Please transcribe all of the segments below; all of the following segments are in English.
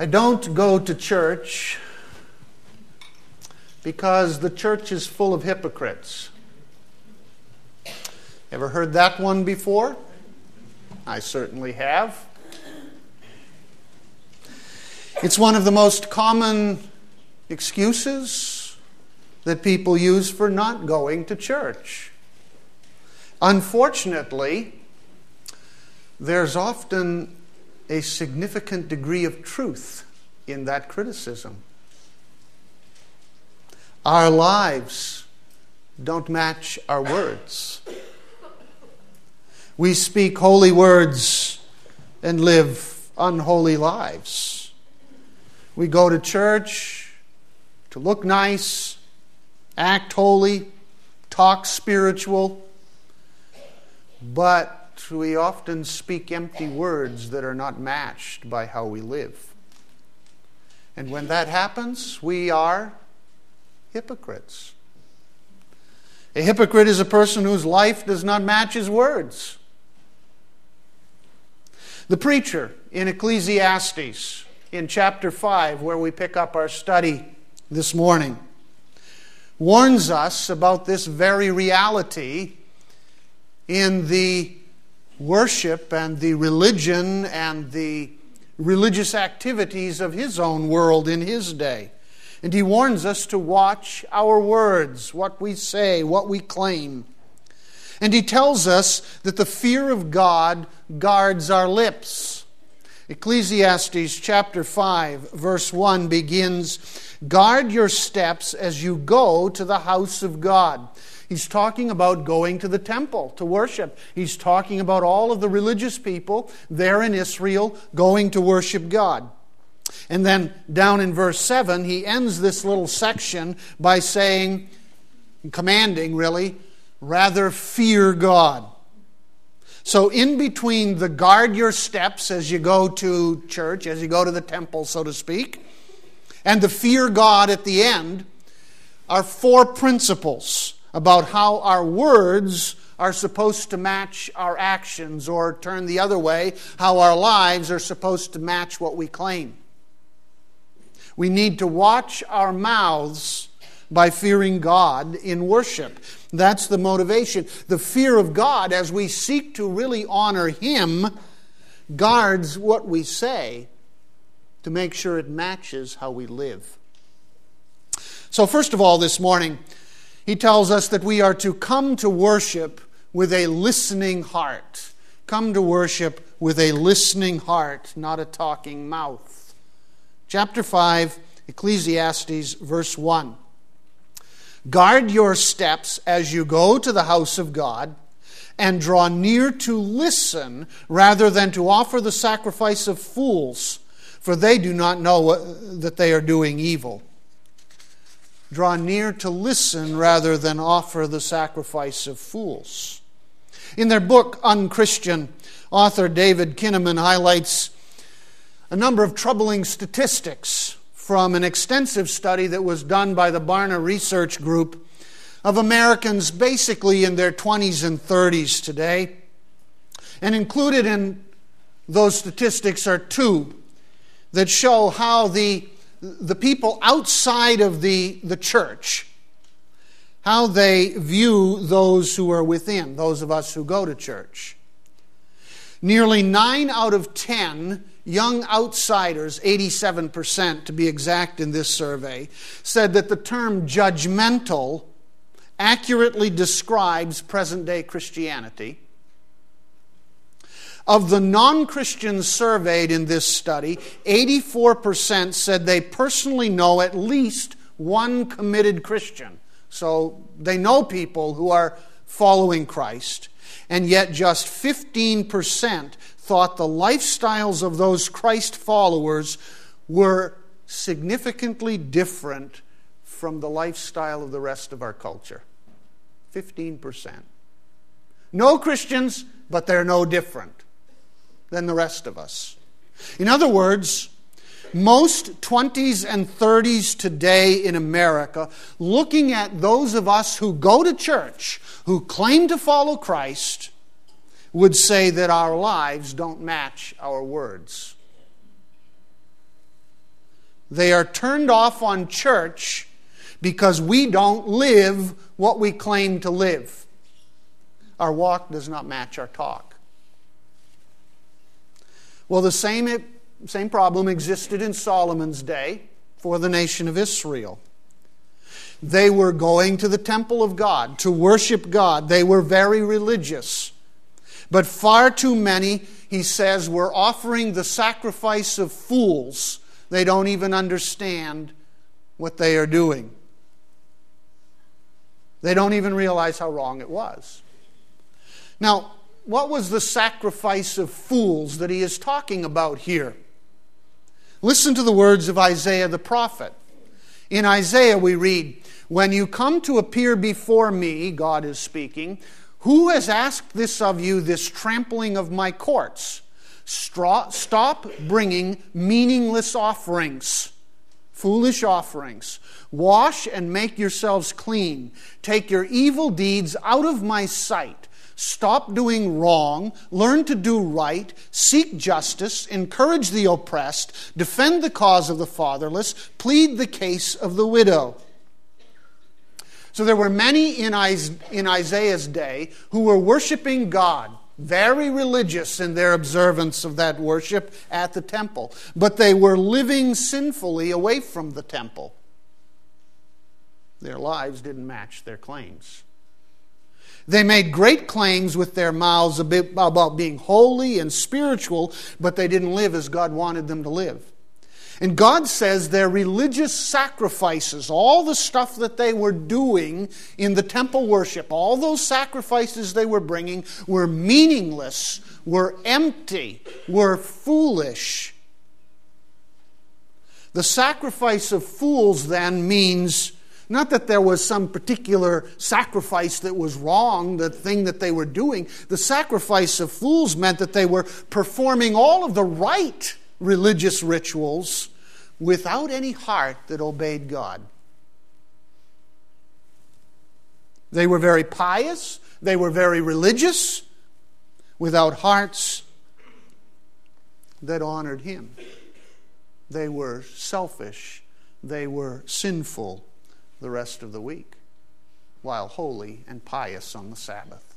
I don't go to church because the church is full of hypocrites. Ever heard that one before? I certainly have. It's one of the most common excuses that people use for not going to church. Unfortunately, there's often a significant degree of truth in that criticism. Our lives don't match our words. We speak holy words and live unholy lives. We go to church to look nice, act holy, talk spiritual, but we often speak empty words that are not matched by how we live. And when that happens, we are hypocrites. A hypocrite is a person whose life does not match his words. The preacher in Ecclesiastes, in chapter 5, where we pick up our study this morning, warns us about this very reality in the worship and the religion and the religious activities of his own world in his day. And he warns us to watch our words, what we say, what we claim. And he tells us that the fear of God guards our lips. Ecclesiastes chapter 5, verse 1 begins Guard your steps as you go to the house of God. He's talking about going to the temple to worship. He's talking about all of the religious people there in Israel going to worship God. And then down in verse 7, he ends this little section by saying, commanding really, rather fear God. So, in between the guard your steps as you go to church, as you go to the temple, so to speak, and the fear God at the end, are four principles about how our words are supposed to match our actions, or turn the other way, how our lives are supposed to match what we claim. We need to watch our mouths by fearing God in worship. That's the motivation. The fear of God, as we seek to really honor Him, guards what we say to make sure it matches how we live. So, first of all, this morning, he tells us that we are to come to worship with a listening heart. Come to worship with a listening heart, not a talking mouth. Chapter 5, Ecclesiastes, verse 1. Guard your steps as you go to the house of God, and draw near to listen rather than to offer the sacrifice of fools, for they do not know that they are doing evil draw near to listen rather than offer the sacrifice of fools. In their book, Unchristian, author David Kinnaman highlights a number of troubling statistics from an extensive study that was done by the Barna Research Group of Americans basically in their 20s and 30s today. And included in those statistics are two that show how the the people outside of the, the church, how they view those who are within, those of us who go to church. Nearly 9 out of 10 young outsiders, 87% to be exact in this survey, said that the term judgmental accurately describes present day Christianity. Of the non Christians surveyed in this study, 84% said they personally know at least one committed Christian. So they know people who are following Christ, and yet just 15% thought the lifestyles of those Christ followers were significantly different from the lifestyle of the rest of our culture. 15%. No Christians, but they're no different than the rest of us. In other words, most 20s and 30s today in America, looking at those of us who go to church, who claim to follow Christ, would say that our lives don't match our words. They are turned off on church because we don't live what we claim to live. Our walk does not match our talk. Well, the same, same problem existed in Solomon's day for the nation of Israel. They were going to the temple of God to worship God. They were very religious. But far too many, he says, were offering the sacrifice of fools. They don't even understand what they are doing. They don't even realize how wrong it was. Now, what was the sacrifice of fools that he is talking about here? Listen to the words of Isaiah the prophet. In Isaiah, we read, When you come to appear before me, God is speaking, who has asked this of you, this trampling of my courts? Stop bringing meaningless offerings, foolish offerings. Wash and make yourselves clean. Take your evil deeds out of my sight. Stop doing wrong, learn to do right, seek justice, encourage the oppressed, defend the cause of the fatherless, plead the case of the widow. So there were many in Isaiah's day who were worshiping God, very religious in their observance of that worship at the temple, but they were living sinfully away from the temple. Their lives didn't match their claims. They made great claims with their mouths about being holy and spiritual, but they didn't live as God wanted them to live. And God says their religious sacrifices, all the stuff that they were doing in the temple worship, all those sacrifices they were bringing were meaningless, were empty, were foolish. The sacrifice of fools then means not that there was some particular sacrifice that was wrong, the thing that they were doing. The sacrifice of fools meant that they were performing all of the right religious rituals without any heart that obeyed God. They were very pious, they were very religious, without hearts that honored Him. They were selfish, they were sinful, the rest of the week, while holy and pious on the Sabbath.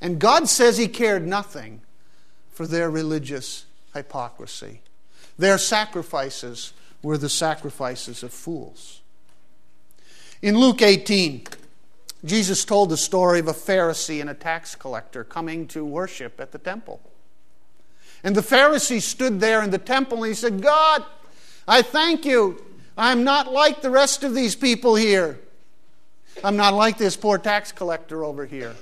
And God says He cared nothing for their religious hypocrisy. Their sacrifices were the sacrifices of fools. In Luke 18, Jesus told the story of a Pharisee and a tax collector coming to worship at the temple. And the Pharisee stood there in the temple and he said, God, I thank you I'm not like the rest of these people here. I'm not like this poor tax collector over here.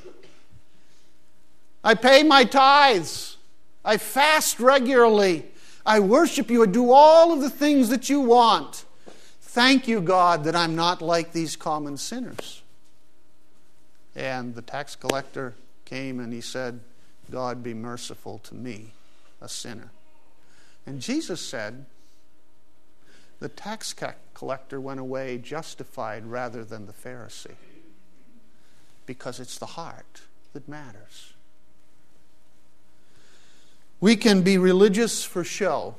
I pay my tithes. I fast regularly. I worship you. I do all of the things that you want. Thank you, God, that I'm not like these common sinners. And the tax collector came and he said, God, be merciful to me, a sinner. And Jesus said, the tax collector went away justified rather than the Pharisee because it's the heart that matters. We can be religious for show,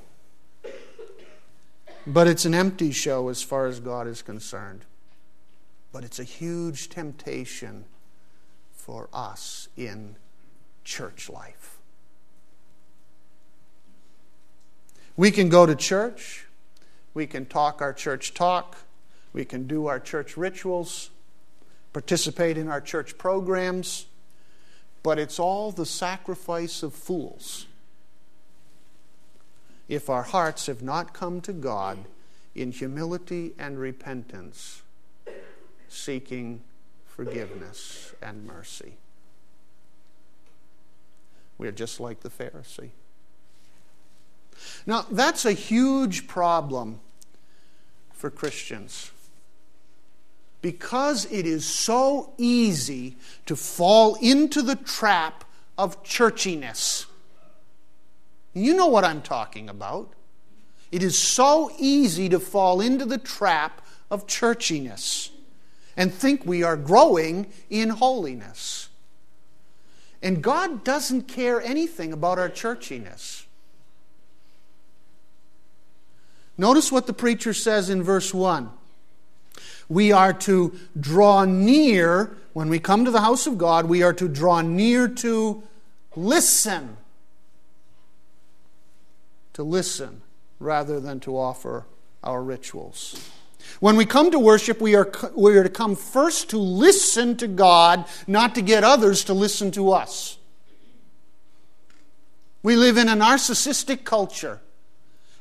but it's an empty show as far as God is concerned. But it's a huge temptation for us in church life. We can go to church we can talk our church talk. We can do our church rituals, participate in our church programs. But it's all the sacrifice of fools if our hearts have not come to God in humility and repentance, seeking forgiveness and mercy. We are just like the Pharisee. Now, that's a huge problem for Christians because it is so easy to fall into the trap of churchiness. You know what I'm talking about. It is so easy to fall into the trap of churchiness and think we are growing in holiness. And God doesn't care anything about our churchiness. Notice what the preacher says in verse 1. We are to draw near, when we come to the house of God, we are to draw near to listen. To listen rather than to offer our rituals. When we come to worship, we are, we are to come first to listen to God, not to get others to listen to us. We live in a narcissistic culture.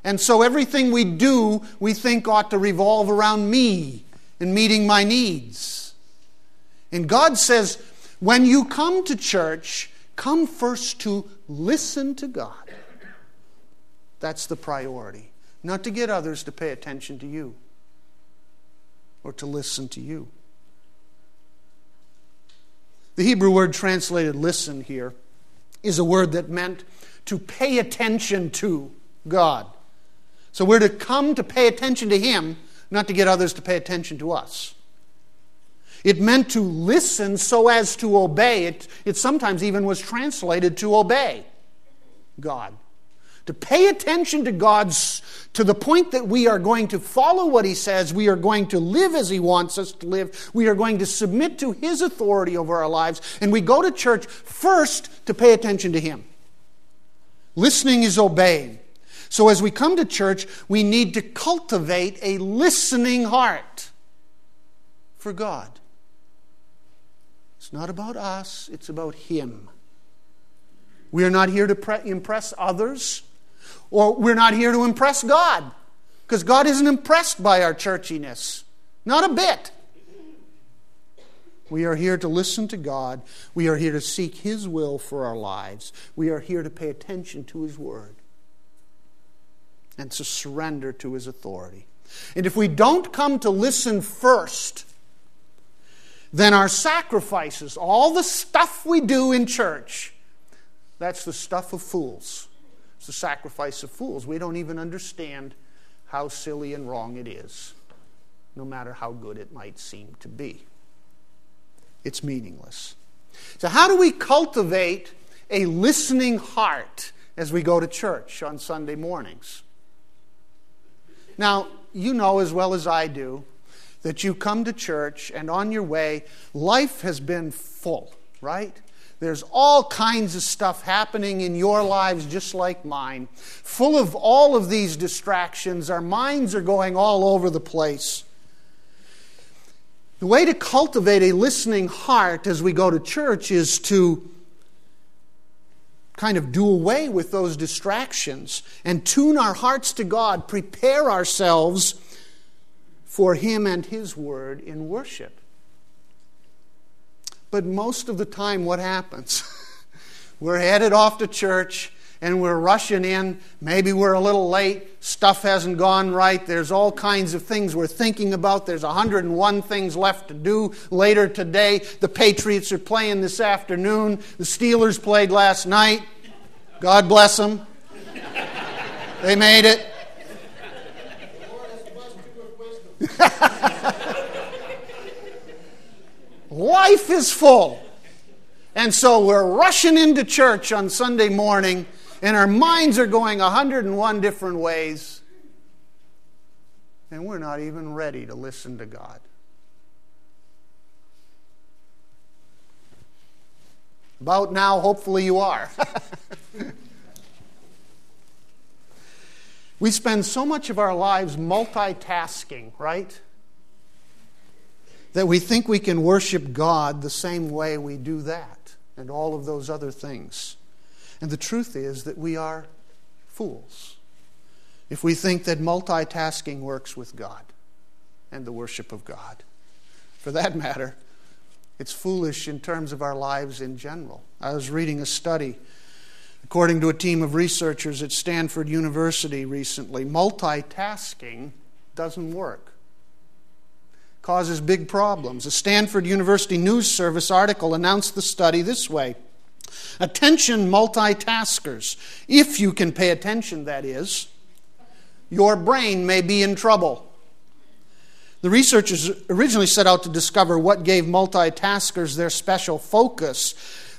And so everything we do, we think ought to revolve around me and meeting my needs. And God says, when you come to church, come first to listen to God. That's the priority, not to get others to pay attention to you or to listen to you. The Hebrew word translated listen here is a word that meant to pay attention to God. So we're to come to pay attention to Him, not to get others to pay attention to us. It meant to listen so as to obey. It, it sometimes even was translated to obey God to pay attention to God's, to the point that we are going to follow what He says, we are going to live as He wants us to live, we are going to submit to His authority over our lives, and we go to church first to pay attention to Him. Listening is obeying. So as we come to church, we need to cultivate a listening heart for God. It's not about us, it's about Him. We are not here to pre- impress others. Or we're not here to impress God because God isn't impressed by our churchiness. Not a bit. We are here to listen to God. We are here to seek His will for our lives. We are here to pay attention to His Word and to surrender to His authority. And if we don't come to listen first, then our sacrifices, all the stuff we do in church, that's the stuff of fools. It's the sacrifice of fools. We don't even understand how silly and wrong it is, no matter how good it might seem to be. It's meaningless. So, how do we cultivate a listening heart as we go to church on Sunday mornings? Now, you know as well as I do that you come to church and on your way, life has been full, right? There's all kinds of stuff happening in your lives just like mine, full of all of these distractions. Our minds are going all over the place. The way to cultivate a listening heart as we go to church is to kind of do away with those distractions and tune our hearts to God, prepare ourselves for Him and His Word in worship. But most of the time, what happens? we're headed off to church and we're rushing in. Maybe we're a little late. Stuff hasn't gone right. There's all kinds of things we're thinking about. There's 101 things left to do later today. The Patriots are playing this afternoon. The Steelers played last night. God bless them. They made it. Life is full. And so we're rushing into church on Sunday morning, and our minds are going 101 different ways, and we're not even ready to listen to God. About now, hopefully, you are. we spend so much of our lives multitasking, right? that we think we can worship God the same way we do that and all of those other things. And the truth is that we are fools if we think that multitasking works with God and the worship of God. For that matter, it's foolish in terms of our lives in general. I was reading a study, according to a team of researchers at Stanford University recently. Multitasking doesn't work causes big problems. A Stanford University News Service article announced the study this way Attention multitaskers, if you can pay attention, that is, your brain may be in trouble. The researchers originally set out to discover what gave multitaskers their special focus.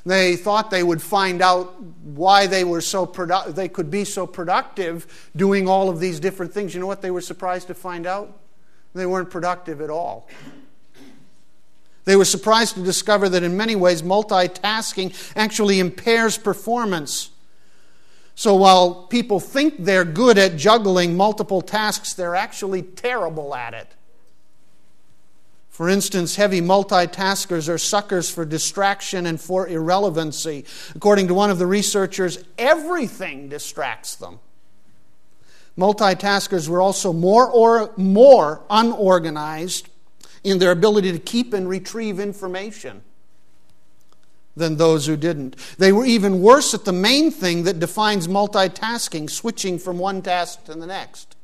They thought they would find out why they were so produ- they could be so productive doing all of these different things. You know what they were surprised to find out? They weren't productive at all. They were surprised to discover that in many ways multitasking actually impairs performance. So while people think they're good at juggling multiple tasks, they're actually terrible at it. For instance, heavy multitaskers are suckers for distraction and for irrelevancy. According to one of the researchers, everything distracts them. Multitaskers were also more, or, more unorganized in their ability to keep and retrieve information than those who didn't. They were even worse at the main thing that defines multitasking, switching from one task to the next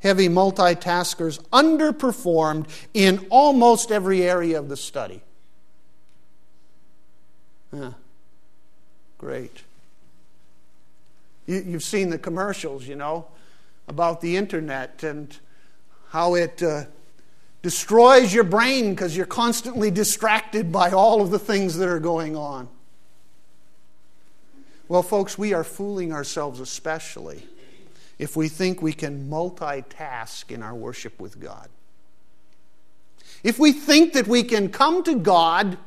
heavy multitaskers underperformed in almost every area of the study. Yeah. Great. You, have seen the commercials, you know, about the internet and how it uh, destroys your brain because you're constantly distracted by all of the things that are going on. Well, folks, we are fooling ourselves especially if we think we can multitask in our worship with God. If we think that we can come to God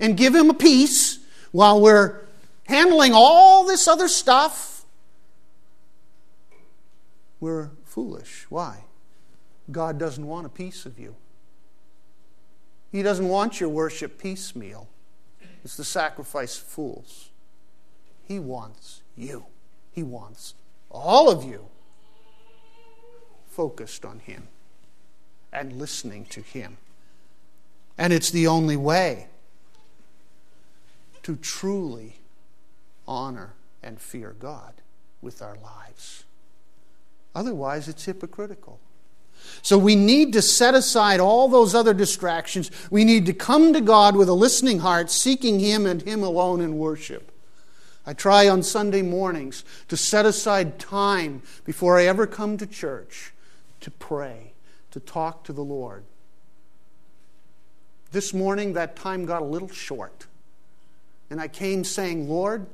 and give Him a piece while we're handling all this other stuff, we're foolish. Why? God doesn't want a piece of you. He doesn't want your worship piecemeal. It's the sacrifice of fools. He wants you. He wants all of you, focused on Him and listening to Him. And it's the only way to truly honor and fear God with our lives. Otherwise, it's hypocritical. So we need to set aside all those other distractions. We need to come to God with a listening heart, seeking Him and Him alone in worship. I try on Sunday mornings to set aside time before I ever come to church to pray, to talk to the Lord. This morning, that time got a little short. And I came saying, Lord,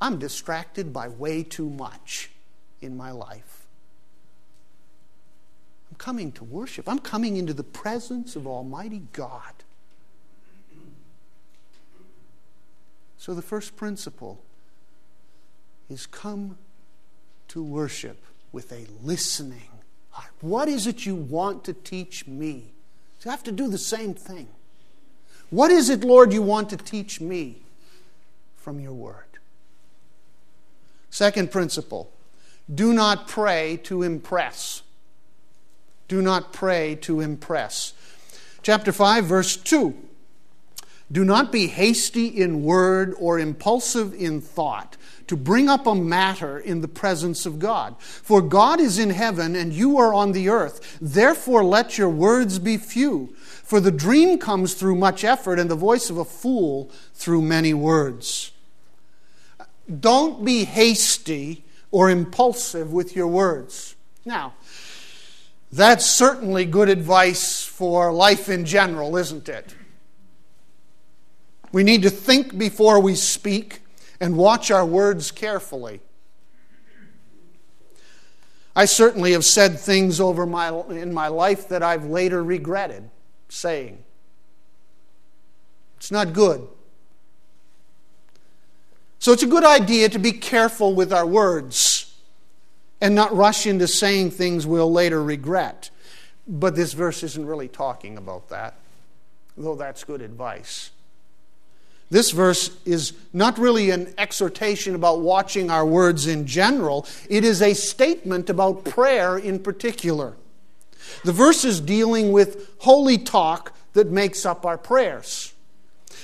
I'm distracted by way too much in my life. Coming to worship, I'm coming into the presence of Almighty God. So, the first principle is come to worship with a listening heart. What is it you want to teach me? I have to do the same thing. What is it, Lord, you want to teach me from your word? Second principle do not pray to impress. Do not pray to impress. Chapter 5, verse 2. Do not be hasty in word or impulsive in thought to bring up a matter in the presence of God. For God is in heaven and you are on the earth. Therefore, let your words be few. For the dream comes through much effort, and the voice of a fool through many words. Don't be hasty or impulsive with your words. Now, that's certainly good advice for life in general, isn't it? We need to think before we speak and watch our words carefully. I certainly have said things over my, in my life that I've later regretted saying. It's not good. So it's a good idea to be careful with our words and not rush into saying things we'll later regret. But this verse isn't really talking about that, though that's good advice. This verse is not really an exhortation about watching our words in general, it is a statement about prayer in particular. The verse is dealing with holy talk that makes up our prayers.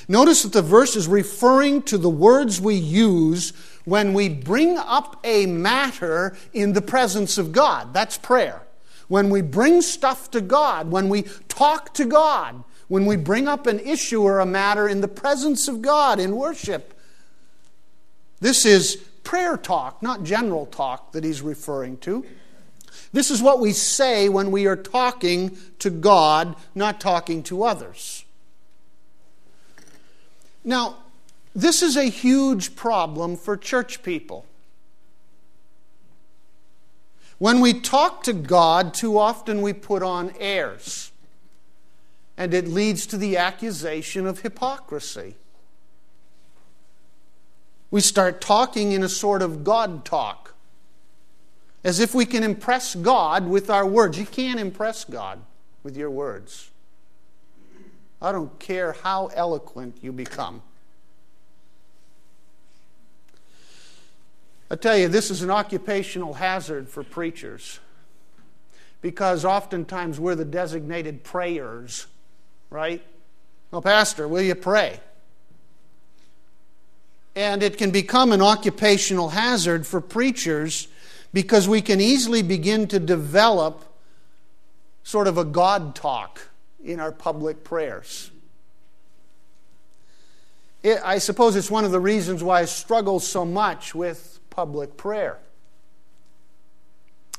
Notice that the verse is referring to the words we use when we bring up a matter in the presence of God. That's prayer. When we bring stuff to God, when we talk to God, when we bring up an issue or a matter in the presence of God in worship. This is prayer talk, not general talk that he's referring to. This is what we say when we are talking to God, not talking to others. Now, This is a huge problem for church people. When we talk to God, too often we put on airs, and it leads to the accusation of hypocrisy. We start talking in a sort of God talk, as if we can impress God with our words. You can't impress God with your words. I don't care how eloquent you become. I tell you, this is an occupational hazard for preachers because oftentimes we're the designated prayers, right? Well, Pastor, will you pray? And it can become an occupational hazard for preachers because we can easily begin to develop sort of a God talk in our public prayers. It, I suppose it's one of the reasons why I struggle so much with public prayer.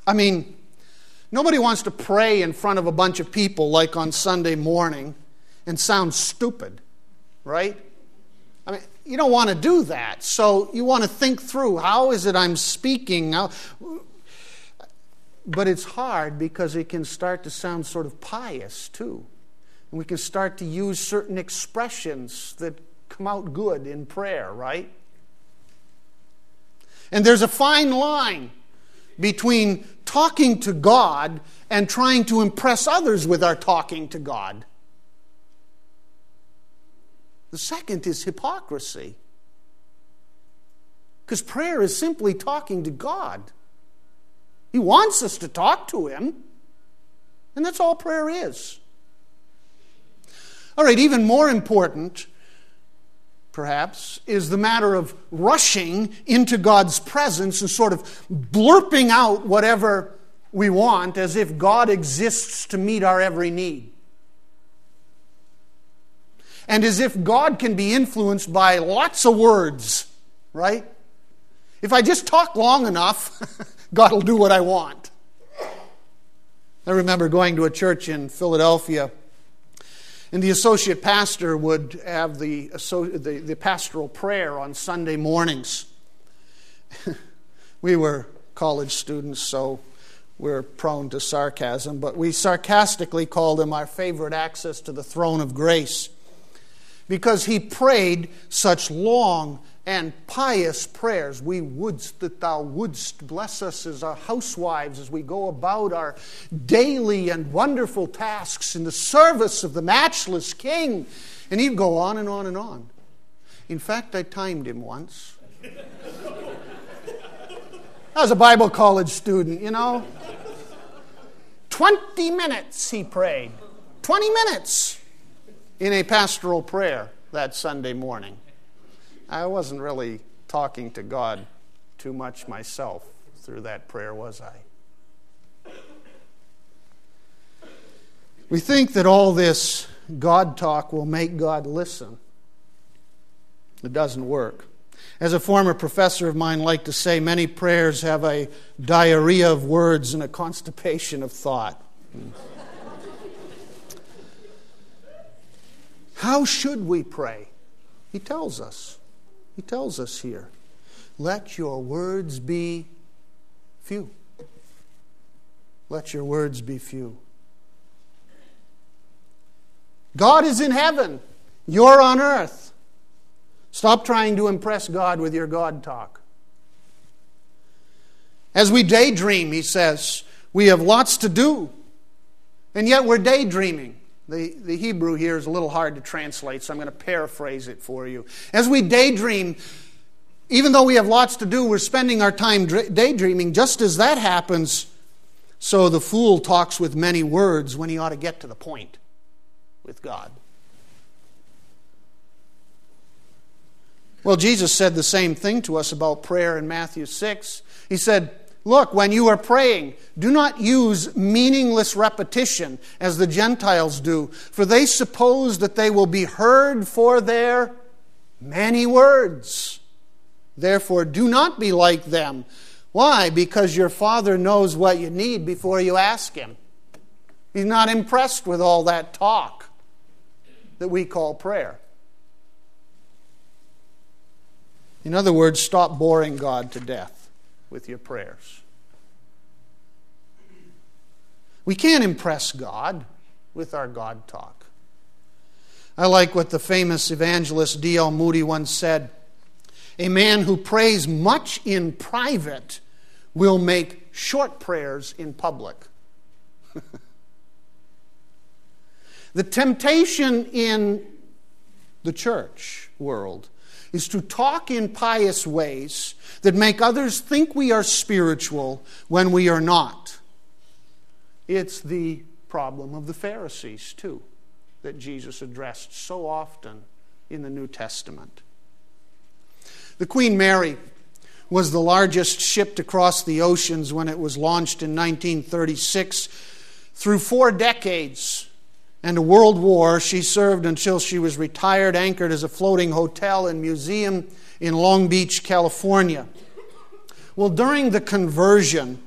I mean, nobody wants to pray in front of a bunch of people like on Sunday morning and sound stupid, right? I mean, you don't want to do that. So you want to think through how is it I'm speaking? But it's hard because it can start to sound sort of pious too. And we can start to use certain expressions that come out good in prayer, right? And there's a fine line between talking to God and trying to impress others with our talking to God. The second is hypocrisy. Because prayer is simply talking to God. He wants us to talk to Him, and that's all prayer is. All right, even more important perhaps, is the matter of rushing into God's presence and sort of blurping out whatever we want as if God exists to meet our every need. And as if God can be influenced by lots of words, right? If I just talk long enough, God will do what I want. I remember going to a church in Philadelphia and the associate pastor would have the, the, the pastoral prayer on Sunday mornings. we were college students, so we're prone to sarcasm, but we sarcastically called him our favorite access to the throne of grace because he prayed such long and pious prayers. We wouldst that thou wouldst bless us as our housewives as we go about our daily and wonderful tasks in the service of the matchless King. And he'd go on and on and on. In fact, I timed him once. I was a Bible college student, you know. 20 minutes he prayed. 20 minutes in a pastoral prayer that Sunday morning. I wasn't really talking to God too much myself through that prayer, was I? We think that all this God talk will make God listen. It doesn't work. As a former professor of mine liked to say, many prayers have a diarrhea of words and a constipation of thought. How should we pray? He tells us. He tells us here let your words be few. Let your words be few. God is in heaven. You're on earth. Stop trying to impress God with your God talk. As we daydream, he says, we have lots to do, and yet we're daydreaming. The, the Hebrew here is a little hard to translate, so I'm going to paraphrase it for you. As we daydream, even though we have lots to do, we're spending our time daydreaming. Just as that happens, so the fool talks with many words when he ought to get to the point with God. Well, Jesus said the same thing to us about prayer in Matthew 6. He said, Look, when you are praying, do not use meaningless repetition as the Gentiles do, for they suppose that they will be heard for their many words. Therefore, do not be like them. Why? Because your Father knows what you need before you ask Him. He's not impressed with all that talk that we call prayer. In other words, stop boring God to death with your prayers. We can't impress God with our God talk. I like what the famous evangelist D.L. Moody once said A man who prays much in private will make short prayers in public. the temptation in the church world is to talk in pious ways that make others think we are spiritual when we are not. It's the problem of the Pharisees, too that Jesus addressed so often in the New Testament. The Queen Mary was the largest ship to cross the oceans when it was launched in 1936. Through four decades and a world war, she served until she was retired, anchored as a floating hotel and museum in Long Beach, California. Well, during the conversion,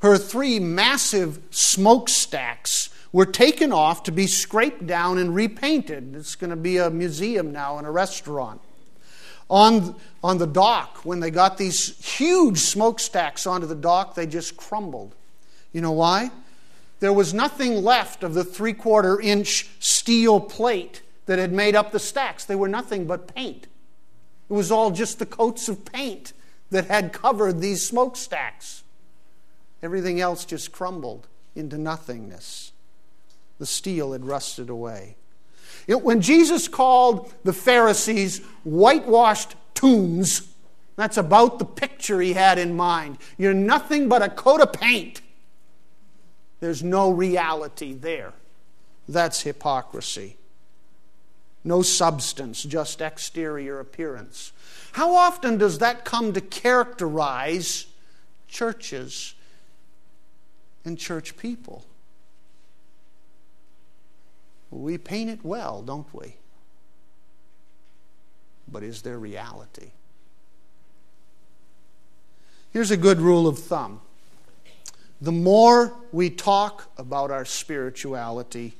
her three massive smokestacks were taken off to be scraped down and repainted. It's going to be a museum now and a restaurant. On, on the dock, when they got these huge smokestacks onto the dock, they just crumbled. You know why? There was nothing left of the three quarter inch steel plate that had made up the stacks. They were nothing but paint. It was all just the coats of paint that had covered these smokestacks. Everything else just crumbled into nothingness the steel had rusted away. It, when Jesus called the Pharisees whitewashed tombs, that's about the picture he had in mind. You're nothing but a coat of paint. There's no reality there. That's hypocrisy. No substance, just exterior appearance. How often does that come to characterize churches and church people? We paint it well, don't we? But is there reality? Here's a good rule of thumb the more we talk about our spirituality,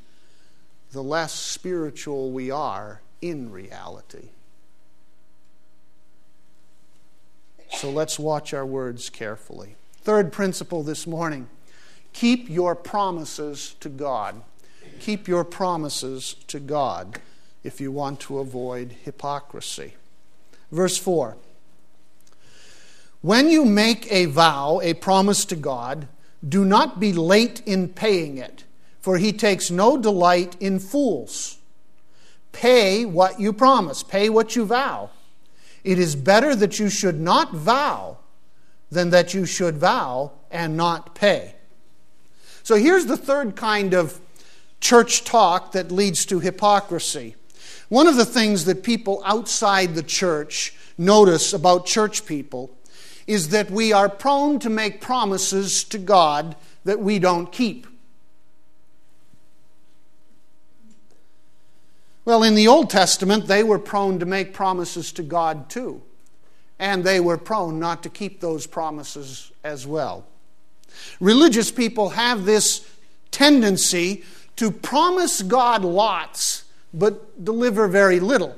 the less spiritual we are in reality. So let's watch our words carefully. Third principle this morning keep your promises to God keep your promises to God if you want to avoid hypocrisy. Verse 4 When you make a vow, a promise to God, do not be late in paying it, for he takes no delight in fools. Pay what you promise, pay what you vow. It is better that you should not vow than that you should vow and not pay. So here's the third kind of church talk that leads to hypocrisy. One of the things that people outside the church notice about church people is that we are prone to make promises to God that we don't keep. Well, in the Old Testament, they were prone to make promises to God too. And they were prone not to keep those promises as well. Religious people have this tendency to promise God lots but deliver very little.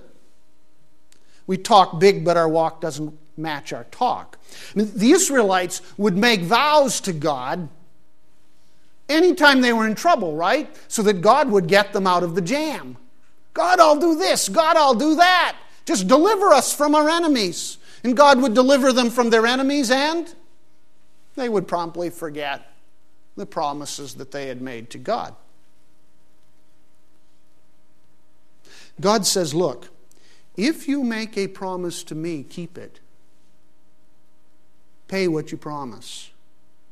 We talk big, but our walk doesn't match our talk. The Israelites would make vows to God anytime they were in trouble, right? So that God would get them out of the jam. God, I'll do this. God, I'll do that. Just deliver us from our enemies. And God would deliver them from their enemies, and they would promptly forget the promises that they had made to God. God says, Look, if you make a promise to me, keep it. Pay what you promise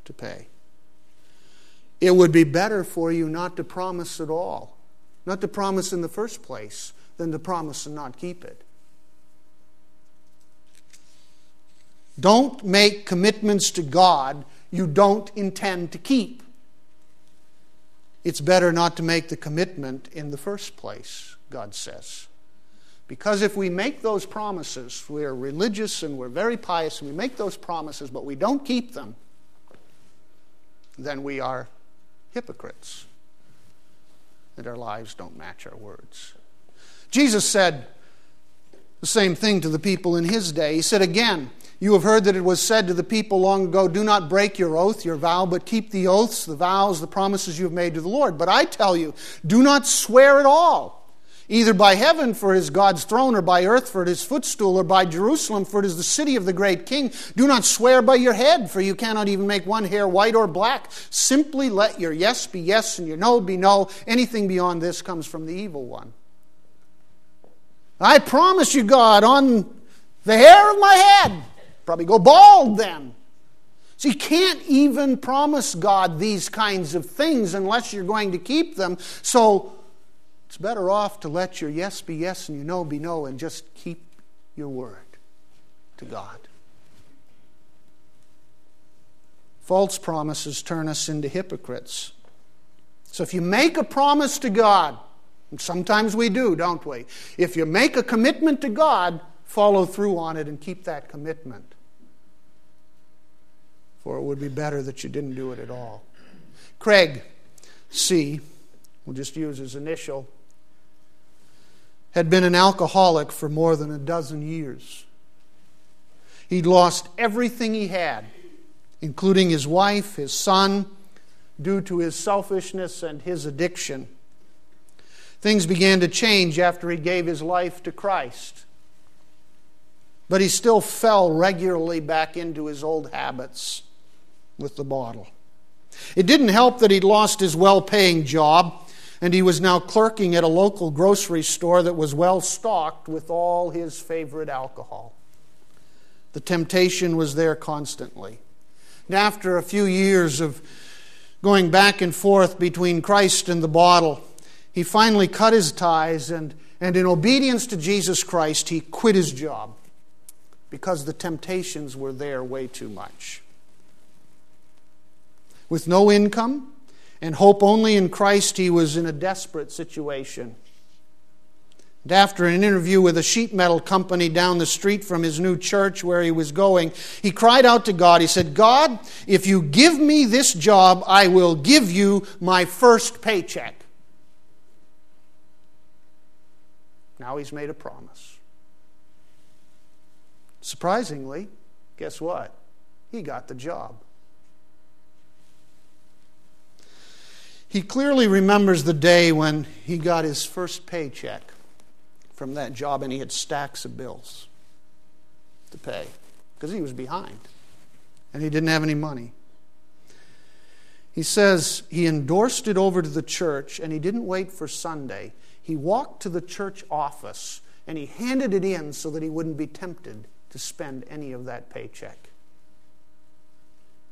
to pay. It would be better for you not to promise at all, not to promise in the first place, than to promise and not keep it. Don't make commitments to God you don't intend to keep. It's better not to make the commitment in the first place. God says. Because if we make those promises, we're religious and we're very pious, and we make those promises, but we don't keep them, then we are hypocrites. And our lives don't match our words. Jesus said, The same thing to the people in his day. He said again, You have heard that it was said to the people long ago, Do not break your oath, your vow, but keep the oaths, the vows, the promises you have made to the Lord. But I tell you, do not swear at all either by heaven, for it is God's throne, or by earth, for it is footstool, or by Jerusalem, for it is the city of the great king. Do not swear by your head, for you cannot even make one hair white or black. Simply let your yes be yes and your no be no. Anything beyond this comes from the evil one. I promise you, God, on the hair of my head, probably go bald then. So you can't even promise God these kinds of things unless you're going to keep them. So it's better off to let your yes be yes and your no be no and just keep your word to God. False promises turn us into hypocrites. So if you make a promise to God, and sometimes we do, don't we? If you make a commitment to God, follow through on it and keep that commitment. For it would be better that you didn't do it at all. Craig C., we'll just use his initial, had been an alcoholic for more than a dozen years. He'd lost everything he had, including his wife, his son, due to his selfishness and his addiction. Things began to change after he gave his life to Christ. But he still fell regularly back into his old habits with the bottle. It didn't help that he'd lost his well paying job and he was now clerking at a local grocery store that was well stocked with all his favorite alcohol. The temptation was there constantly. And after a few years of going back and forth between Christ and the bottle, he finally cut his ties and, and in obedience to Jesus Christ, he quit his job because the temptations were there way too much. With no income, and hope only in Christ, he was in a desperate situation. And after an interview with a sheet metal company down the street from his new church where he was going, he cried out to God. He said, God, if you give me this job, I will give you my first paycheck. Now he's made a promise. Surprisingly, guess what? He got the job. He clearly remembers the day when he got his first paycheck from that job and he had stacks of bills to pay because he was behind and he didn't have any money. He says he endorsed it over to the church and he didn't wait for Sunday. He walked to the church office and he handed it in so that he wouldn't be tempted to spend any of that paycheck.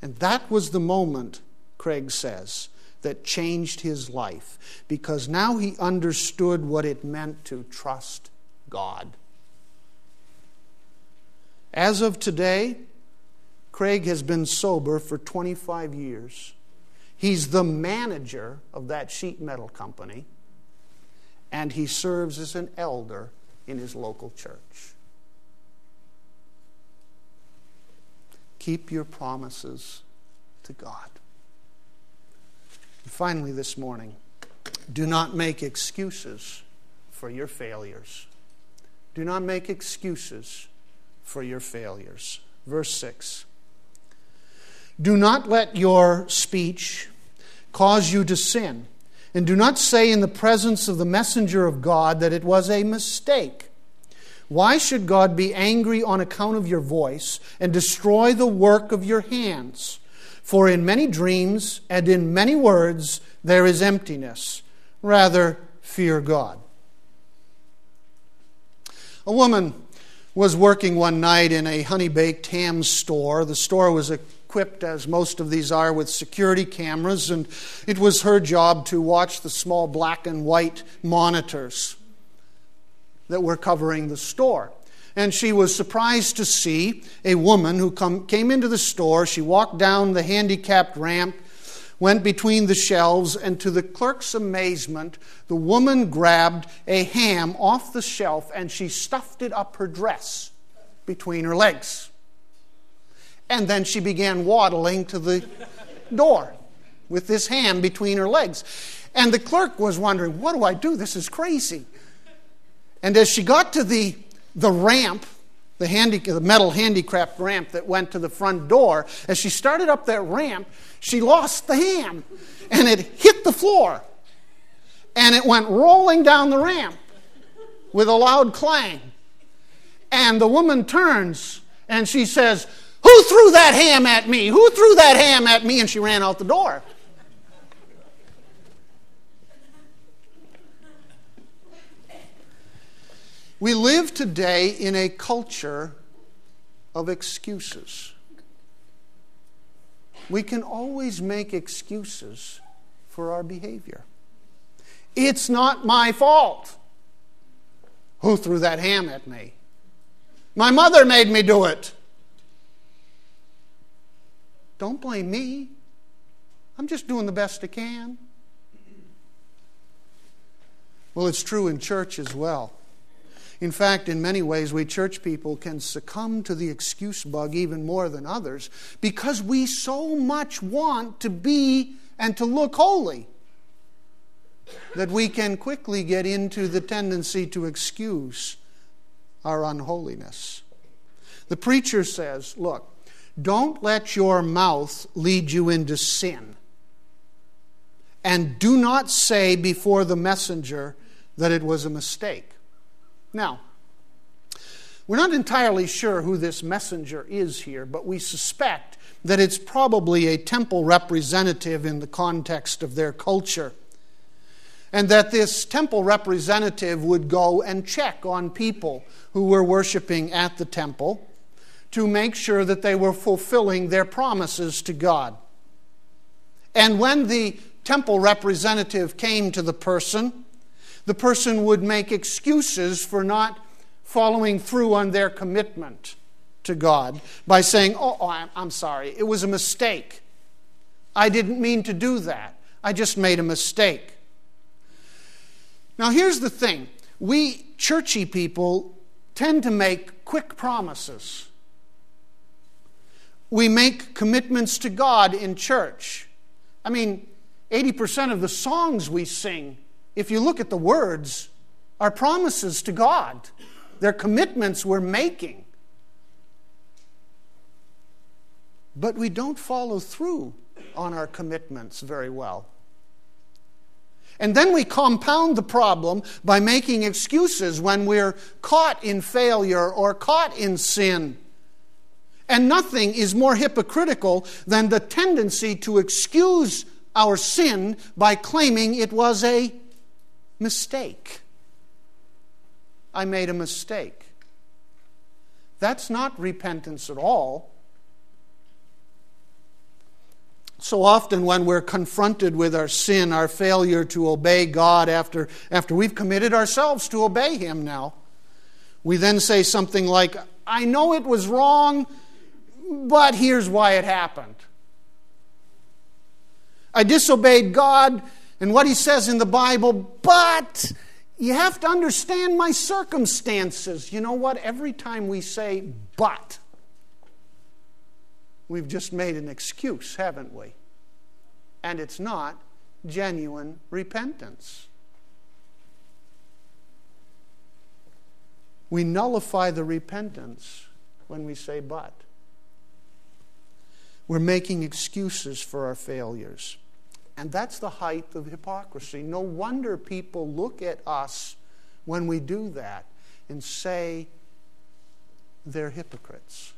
And that was the moment, Craig says, that changed his life because now he understood what it meant to trust God. As of today, Craig has been sober for 25 years. He's the manager of that sheet metal company, and he serves as an elder in his local church. Keep your promises to God. And finally, this morning, do not make excuses for your failures. Do not make excuses for your failures. Verse 6 Do not let your speech cause you to sin, and do not say in the presence of the messenger of God that it was a mistake. Why should God be angry on account of your voice and destroy the work of your hands? For in many dreams and in many words there is emptiness. Rather, fear God. A woman was working one night in a honey baked ham store. The store was equipped, as most of these are, with security cameras, and it was her job to watch the small black and white monitors that were covering the store and she was surprised to see a woman who come, came into the store. She walked down the handicapped ramp, went between the shelves, and to the clerk's amazement, the woman grabbed a ham off the shelf and she stuffed it up her dress between her legs. And then she began waddling to the door with this ham between her legs. And the clerk was wondering, What do I do? This is crazy. And as she got to the the ramp, the, the metal handicraft ramp that went to the front door, as she started up that ramp, she lost the ham and it hit the floor and it went rolling down the ramp with a loud clang. And the woman turns and she says, Who threw that ham at me? Who threw that ham at me? And she ran out the door. We live today in a culture of excuses. We can always make excuses for our behavior. It's not my fault. Who threw that ham at me? My mother made me do it. Don't blame me. I'm just doing the best I can. Well, it's true in church as well. In fact, in many ways, we church people can succumb to the excuse bug even more than others because we so much want to be and to look holy that we can quickly get into the tendency to excuse our unholiness. The preacher says, Look, don't let your mouth lead you into sin. And do not say before the messenger that it was a mistake. Now, we're not entirely sure who this messenger is here, but we suspect that it's probably a temple representative in the context of their culture. And that this temple representative would go and check on people who were worshiping at the temple to make sure that they were fulfilling their promises to God. And when the temple representative came to the person, the person would make excuses for not following through on their commitment to God by saying, Oh, oh I'm sorry, it was a mistake. I didn't mean to do that. I just made a mistake. Now, here's the thing we churchy people tend to make quick promises. We make commitments to God in church. I mean, 80% of the songs we sing if you look at the words, are promises to God. They're commitments we're making. But we don't follow through on our commitments very well. And then we compound the problem by making excuses when we're caught in failure or caught in sin. And nothing is more hypocritical than the tendency to excuse our sin by claiming it was a mistake. I made a mistake. That's not repentance at all. So often, when we're confronted with our sin, our failure to obey God after, after we've committed ourselves to obey Him now, we then say something like, I know it was wrong, but here's why it happened. I disobeyed God and what he says in the Bible, but you have to understand my circumstances. You know what? Every time we say but, we've just made an excuse, haven't we? And it's not genuine repentance. We nullify the repentance when we say but. We're making excuses for our failures. And that's the height of hypocrisy. No wonder people look at us when we do that and say they're hypocrites.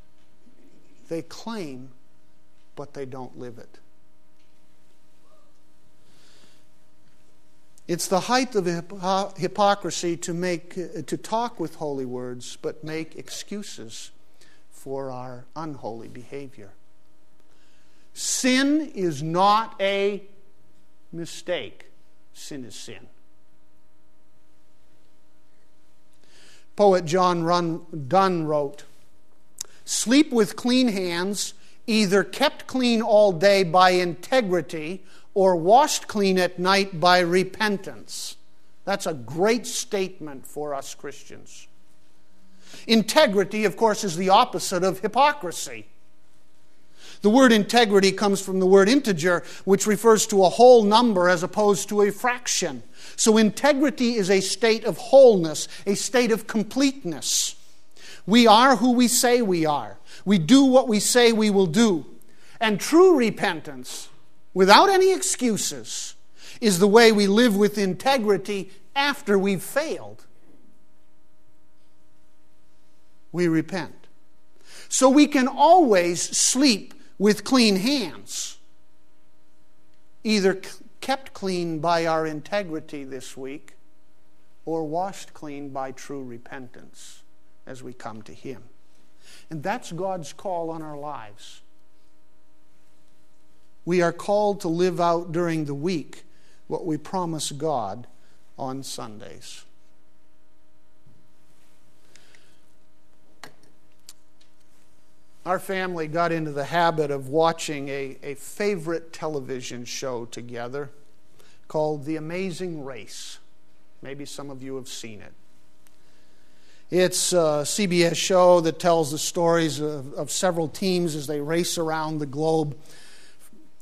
They claim, but they don't live it. It's the height of hypocrisy to, make, to talk with holy words, but make excuses for our unholy behavior. Sin is not a mistake. Sin is sin. Poet John Run, Donne wrote Sleep with clean hands, either kept clean all day by integrity or washed clean at night by repentance. That's a great statement for us Christians. Integrity, of course, is the opposite of hypocrisy. The word integrity comes from the word integer, which refers to a whole number as opposed to a fraction. So integrity is a state of wholeness, a state of completeness. We are who we say we are. We do what we say we will do. And true repentance, without any excuses, is the way we live with integrity after we've failed. We repent. So we can always sleep with clean hands, either kept clean by our integrity this week or washed clean by true repentance as we come to Him. And that's God's call on our lives. We are called to live out during the week what we promise God on Sundays. Our family got into the habit of watching a, a favorite television show together called The Amazing Race. Maybe some of you have seen it. It's a CBS show that tells the stories of, of several teams as they race around the globe.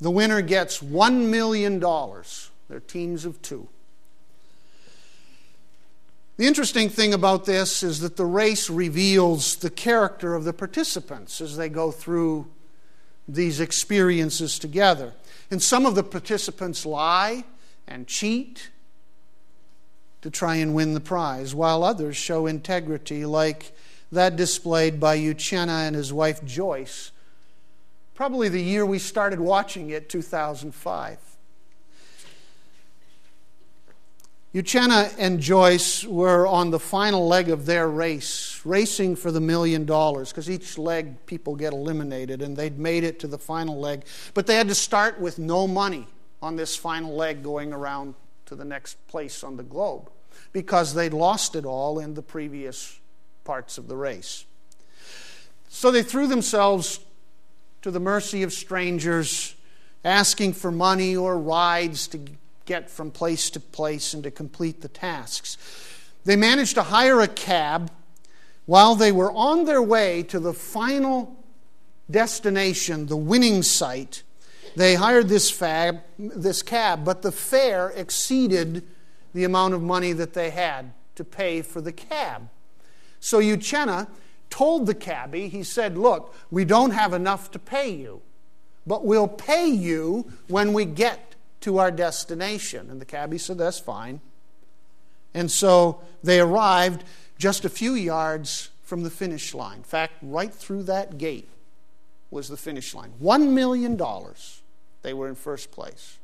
The winner gets $1 million. They're teams of two. The interesting thing about this is that the race reveals the character of the participants as they go through these experiences together. And some of the participants lie and cheat to try and win the prize, while others show integrity, like that displayed by Uchenna and his wife Joyce, probably the year we started watching it, 2005. Uchenna and Joyce were on the final leg of their race, racing for the million dollars, because each leg people get eliminated, and they'd made it to the final leg. But they had to start with no money on this final leg going around to the next place on the globe, because they'd lost it all in the previous parts of the race. So they threw themselves to the mercy of strangers, asking for money or rides to get from place to place and to complete the tasks. They managed to hire a cab while they were on their way to the final destination, the winning site. They hired this, fab, this cab, but the fare exceeded the amount of money that they had to pay for the cab. So Uchenna told the cabbie, he said, Look, we don't have enough to pay you, but we'll pay you when we get to our destination. And the cabbie said, That's fine. And so they arrived just a few yards from the finish line. In fact, right through that gate was the finish line. $1 million. They were in first place.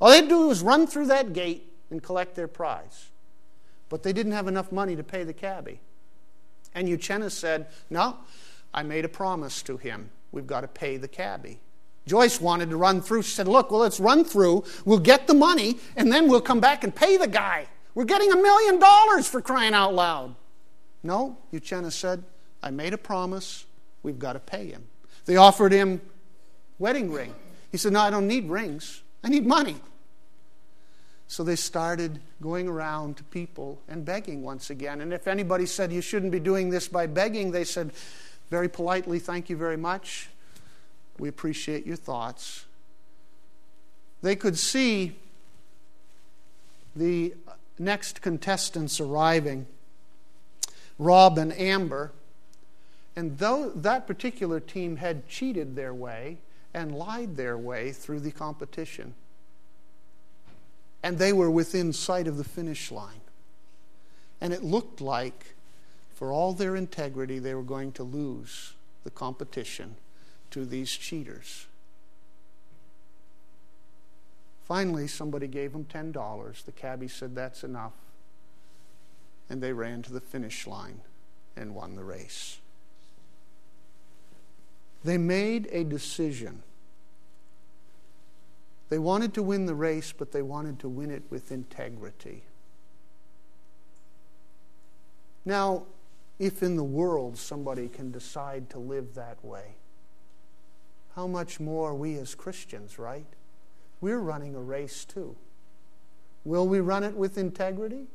All they'd do was run through that gate and collect their prize. But they didn't have enough money to pay the cabbie. And Uchenna said, No, I made a promise to him. We've got to pay the cabbie. Joyce wanted to run through. She said, Look, well, let's run through. We'll get the money, and then we'll come back and pay the guy. We're getting a million dollars for crying out loud. No, Uchenna said, I made a promise. We've got to pay him. They offered him wedding ring. He said, No, I don't need rings. I need money. So they started going around to people and begging once again. And if anybody said you shouldn't be doing this by begging, they said very politely, Thank you very much. We appreciate your thoughts. They could see the next contestants arriving, Rob and Amber. And though that particular team had cheated their way and lied their way through the competition, and they were within sight of the finish line. And it looked like, for all their integrity, they were going to lose the competition to these cheaters. Finally, somebody gave them $10. The cabbie said, That's enough. And they ran to the finish line and won the race. They made a decision. They wanted to win the race, but they wanted to win it with integrity. Now, if in the world somebody can decide to live that way, how much more we as Christians, right? We're running a race too. Will we run it with integrity?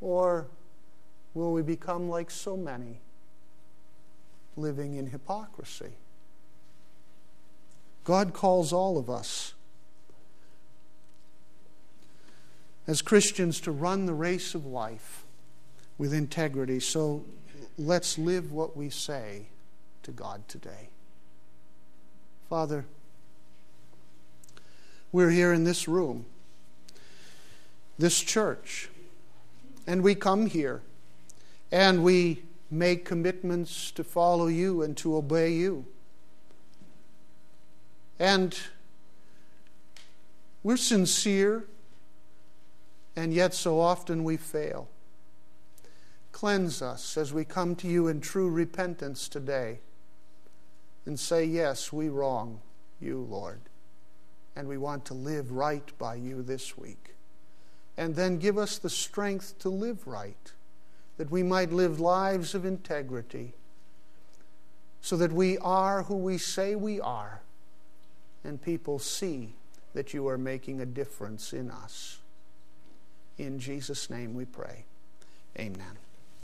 Or will we become like so many, living in hypocrisy? God calls all of us as Christians to run the race of life with integrity. So let's live what we say to God today. Father, we're here in this room, this church, and we come here and we make commitments to follow you and to obey you. And we're sincere, and yet so often we fail. Cleanse us as we come to you in true repentance today and say, Yes, we wrong you, Lord, and we want to live right by you this week. And then give us the strength to live right, that we might live lives of integrity, so that we are who we say we are, and people see that you are making a difference in us. In Jesus' name we pray. Amen.